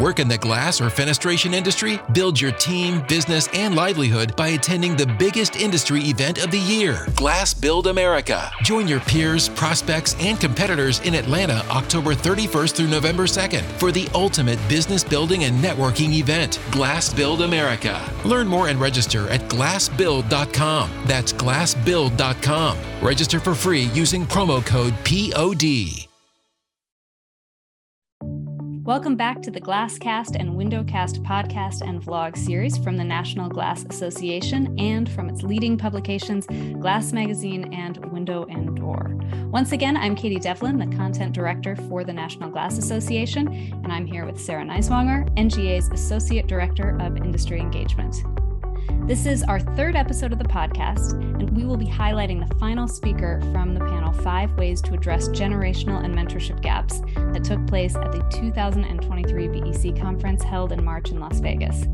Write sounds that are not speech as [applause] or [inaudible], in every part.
Work in the glass or fenestration industry? Build your team, business, and livelihood by attending the biggest industry event of the year, Glass Build America. Join your peers, prospects, and competitors in Atlanta October 31st through November 2nd for the ultimate business building and networking event, Glass Build America. Learn more and register at glassbuild.com. That's glassbuild.com. Register for free using promo code POD. Welcome back to the Glasscast and Windowcast podcast and vlog series from the National Glass Association and from its leading publications, Glass Magazine and Window and Door. Once again, I'm Katy Devlin, the content director for the National Glass Association, and I'm here with Sara Neiswanger, NGA's Associate Director of Industry Engagement. This is our third episode of the podcast, and we will be highlighting the final speaker from the panel Five Ways to Address Generational and Mentorship Gaps that took place at the 2023 BEC conference held in March in Las Vegas.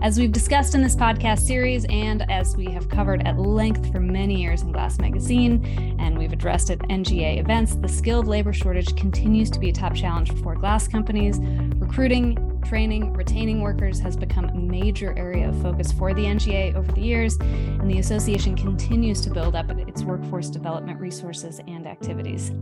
As we've discussed in this podcast series, and as we have covered at length for many years in Glass Magazine, and we've addressed at NGA events, the skilled labor shortage continues to be a top challenge for glass companies. Recruiting Training, retaining workers has become a major area of focus for the NGA over the years, and the association continues to build up its workforce development resources and activities.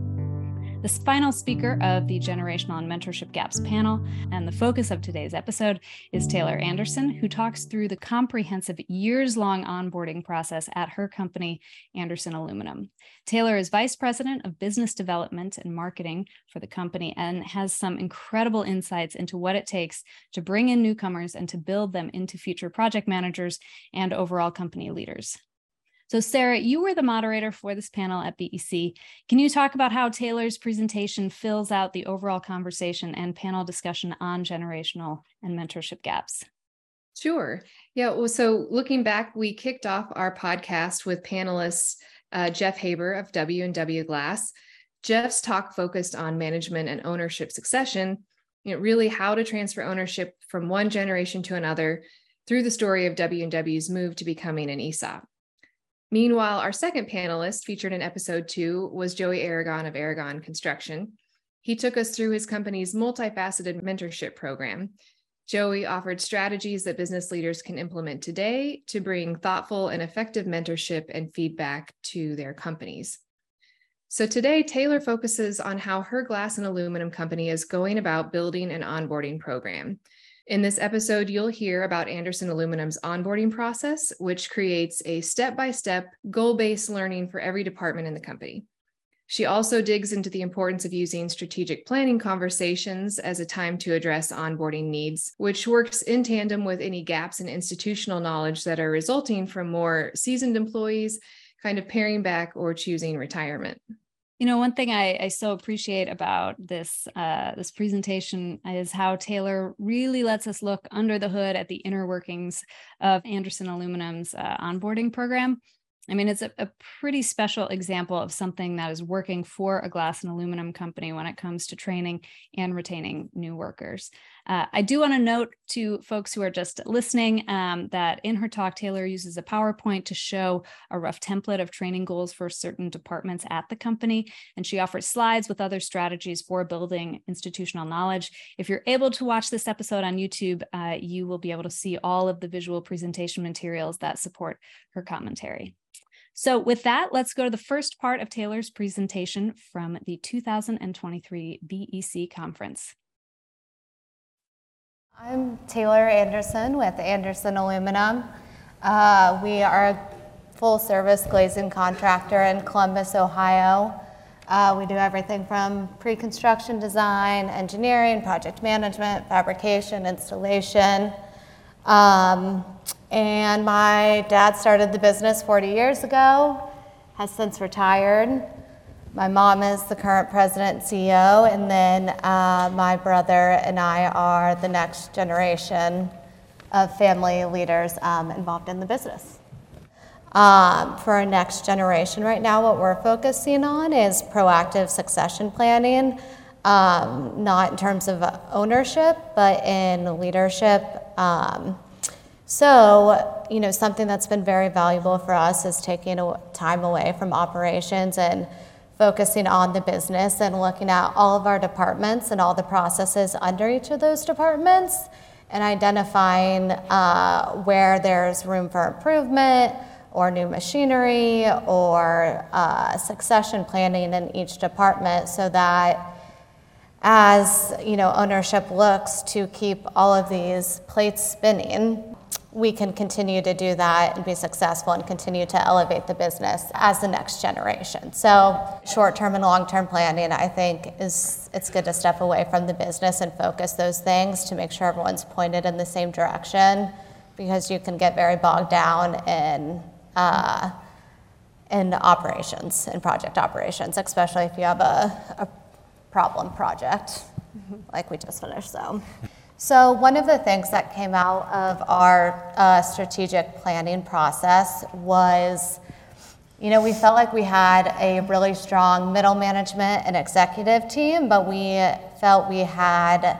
The final speaker of the Generational and Mentorship Gaps panel, and the focus of today's episode, is Taylor Anderson, who talks through the comprehensive years long onboarding process at her company, Anderson Aluminum. Taylor is Vice President of Business Development and Marketing for the company and has some incredible insights into what it takes to bring in newcomers and to build them into future project managers and overall company leaders. So, Sara, you were the moderator for this panel at BEC. Can you talk about how Taylor's presentation fills out the overall conversation and panel discussion on generational and mentorship gaps? Sure. Yeah. Well, so looking back, we kicked off our podcast with panelists uh, Jeff Haber of W and W Glass. Jeff's talk focused on management and ownership succession. You know, really how to transfer ownership from one generation to another through the story of W and W's move to becoming an ESOP. Meanwhile, our second panelist featured in episode two was Joey Aragon of Aragon Construction. He took us through his company's multifaceted mentorship program. Joey offered strategies that business leaders can implement today to bring thoughtful and effective mentorship and feedback to their companies. So today, Taylor focuses on how her glass and aluminum company is going about building an onboarding program. In this episode, you'll hear about Anderson Aluminum's onboarding process, which creates a step by step, goal based learning for every department in the company. She also digs into the importance of using strategic planning conversations as a time to address onboarding needs, which works in tandem with any gaps in institutional knowledge that are resulting from more seasoned employees kind of paring back or choosing retirement. You know, one thing I, I so appreciate about this uh, this presentation is how Taylor really lets us look under the hood at the inner workings of Anderson Aluminum's uh, onboarding program. I mean, it's a, a, pretty special example of something that is working for a glass and aluminum company when it comes to training and retaining new workers. Uh, I do want to note to folks who are just listening um, that in her talk, Taylor uses a PowerPoint to show a rough template of training goals for certain departments at the company. And she offers slides with other strategies for building institutional knowledge. If you're able to watch this episode on YouTube, uh, you will be able to see all of the visual presentation materials that support her commentary. So, with that, let's go to the first part of Taylor's presentation from the 2023 BEC conference. I'm Taylor Anderson with Anderson Aluminum. Uh, we are a full service glazing contractor in Columbus, Ohio. Uh, we do everything from pre construction design, engineering, project management, fabrication, installation. Um, and my dad started the business 40 years ago, has since retired. My mom is the current president and CEO, and then uh, my brother and I are the next generation of family leaders um, involved in the business. Um, for our next generation, right now, what we're focusing on is proactive succession planning, um, not in terms of ownership, but in leadership. Um, so, you know, something that's been very valuable for us is taking time away from operations and focusing on the business and looking at all of our departments and all the processes under each of those departments and identifying uh, where there's room for improvement or new machinery or uh, succession planning in each department so that as you know ownership looks to keep all of these plates spinning we can continue to do that and be successful and continue to elevate the business as the next generation. So, short-term and long-term planning, I think, is it's good to step away from the business and focus those things to make sure everyone's pointed in the same direction, because you can get very bogged down in uh, in operations, in project operations, especially if you have a, a problem project like we just finished. So. So, one of the things that came out of our uh, strategic planning process was, you know, we felt like we had a really strong middle management and executive team, but we felt we had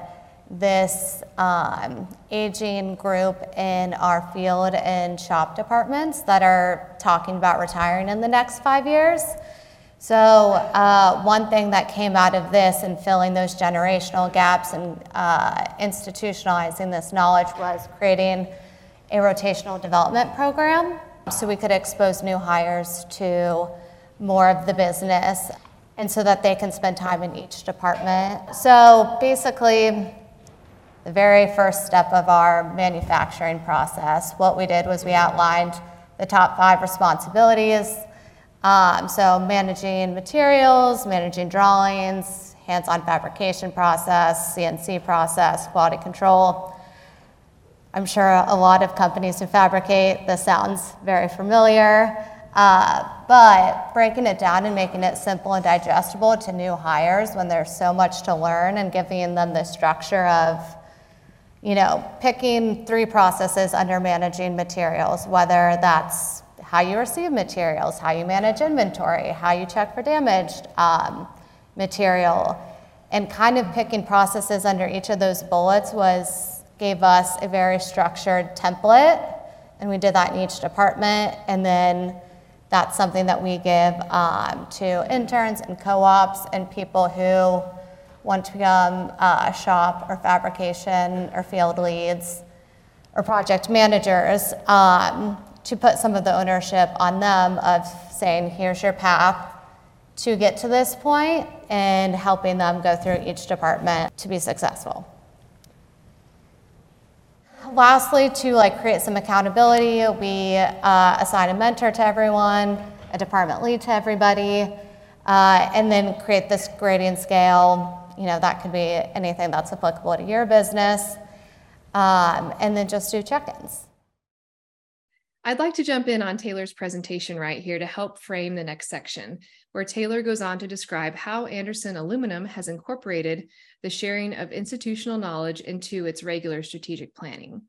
this um, aging group in our field and shop departments that are talking about retiring in the next five years. So, uh, one thing that came out of this and filling those generational gaps and uh, institutionalizing this knowledge was creating a rotational development program so we could expose new hires to more of the business and so that they can spend time in each department. So, basically, the very first step of our manufacturing process, what we did was we outlined the top five responsibilities um, so managing materials, managing drawings, hands-on fabrication process, CNC process, quality control. I'm sure a lot of companies who fabricate, this sounds very familiar. Uh, but breaking it down and making it simple and digestible to new hires when there's so much to learn and giving them the structure of, you know, picking three processes under managing materials, whether that's how you receive materials, how you manage inventory, how you check for damaged um, material, and kind of picking processes under each of those bullets was gave us a very structured template, and we did that in each department, and then that's something that we give um, to interns and co-ops and people who want to become uh, shop or fabrication or field leads or project managers. Um, to put some of the ownership on them of saying, here's your path to get to this point and helping them go through each department to be successful. Lastly, to like create some accountability, we uh, assign a mentor to everyone, a department lead to everybody, uh, and then create this grading scale. You know, that could be anything that's applicable to your business, um, and then just do check-ins. I'd like to jump in on Taylor's presentation right here to help frame the next section, where Taylor goes on to describe how Anderson Aluminum has incorporated the sharing of institutional knowledge into its regular strategic planning.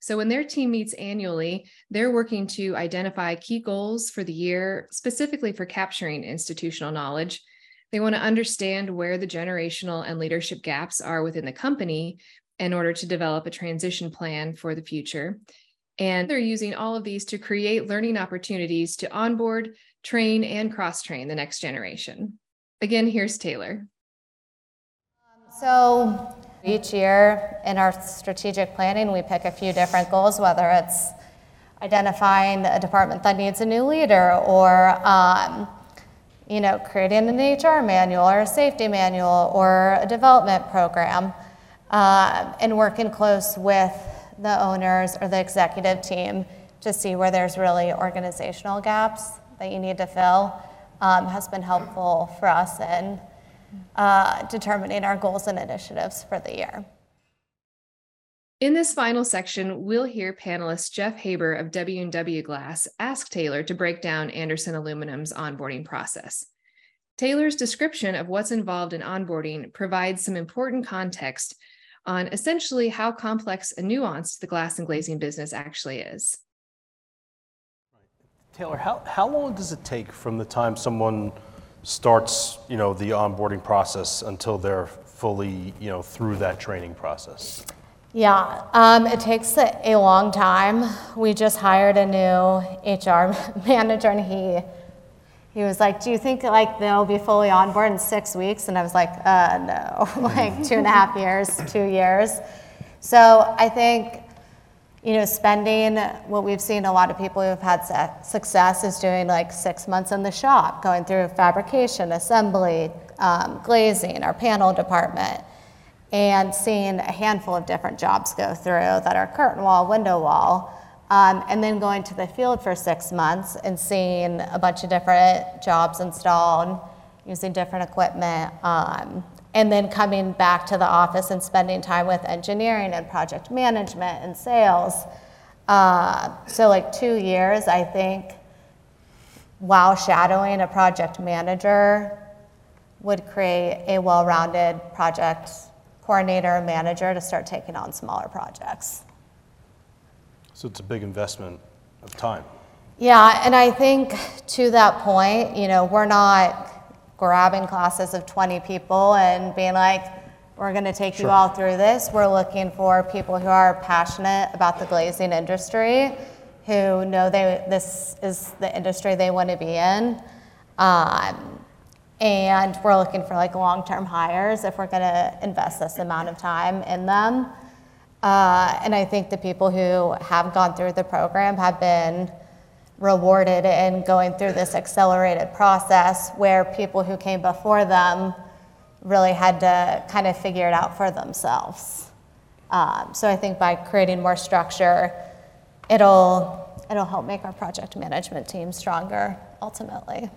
So, when their team meets annually, they're working to identify key goals for the year, specifically for capturing institutional knowledge. They want to understand where the generational and leadership gaps are within the company in order to develop a transition plan for the future. And they're using all of these to create learning opportunities to onboard, train, and cross train the next generation. Again, here's Taylor. So each year in our strategic planning, we pick a few different goals, whether it's identifying a department that needs a new leader or um, you know, creating an HR manual or a safety manual or a development program, uh, and working close with the owners or the executive team to see where there's really organizational gaps that you need to fill um, has been helpful for us in uh, determining our goals and initiatives for the year. In this final section, we'll hear panelist Jeff Haber of W&W Glass ask Taylor to break down Anderson Aluminum's onboarding process. Taylor's description of what's involved in onboarding provides some important context on essentially how complex and nuanced the glass and glazing business actually is. Taylor, how, how long does it take from the time someone starts, you know, the onboarding process until they're fully, you know, through that training process? Yeah, um, it takes a long time. We just hired a new HR [laughs] manager, and he he was like, "Do you think like they'll be fully on board in six weeks?" And I was like, uh, "No, [laughs] like two and a half years, two years." So I think, you know, spending what we've seen a lot of people who've had success is doing like six months in the shop, going through fabrication, assembly, um, glazing, our panel department, and seeing a handful of different jobs go through that are curtain wall, window wall um, and then going to the field for six months and seeing a bunch of different jobs installed using different equipment. Um, and then coming back to the office and spending time with engineering and project management and sales. Uh, so, like two years, I think, while shadowing a project manager would create a well rounded project coordinator and manager to start taking on smaller projects. So it's a big investment of time. Yeah, and I think to that point, you know, we're not grabbing classes of 20 people and being like, we're going to take sure. you all through this. We're looking for people who are passionate about the glazing industry, who know they this is the industry they want to be in. Um, and we're looking for like long-term hires if we're going to invest this amount of time in them. Uh, and I think the people who have gone through the program have been rewarded in going through this accelerated process where people who came before them really had to kind of figure it out for themselves. Um, so I think by creating more structure, it'll, it'll help make our project management team stronger ultimately.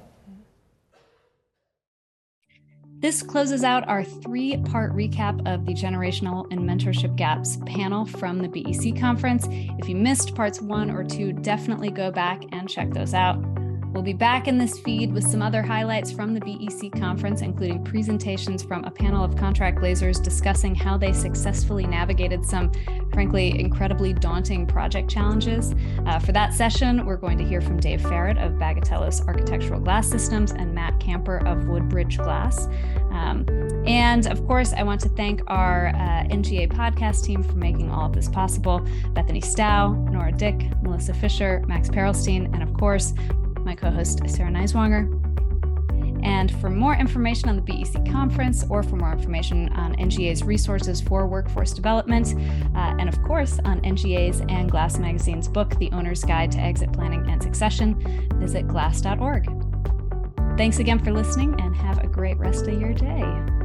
This closes out our three part recap of the Generational and Mentorship Gaps panel from the BEC conference. If you missed parts one or two, definitely go back and check those out. We'll be back in this feed with some other highlights from the BEC conference, including presentations from a panel of contract glazers discussing how they successfully navigated some, frankly, incredibly daunting project challenges. Uh, for that session, we're going to hear from Dave Farrett of Bagatelos Architectural Glass Systems and Matt Camper of Woodbridge Glass. Um, and of course, I want to thank our uh, NGA podcast team for making all of this possible Bethany Stow, Nora Dick, Melissa Fisher, Max Perelstein, and of course, my co host, Sara Neiswanger. And for more information on the BEC conference or for more information on NGA's resources for workforce development, uh, and of course on NGA's and Glass Magazine's book, The Owner's Guide to Exit Planning and Succession, visit glass.org. Thanks again for listening and have a great rest of your day.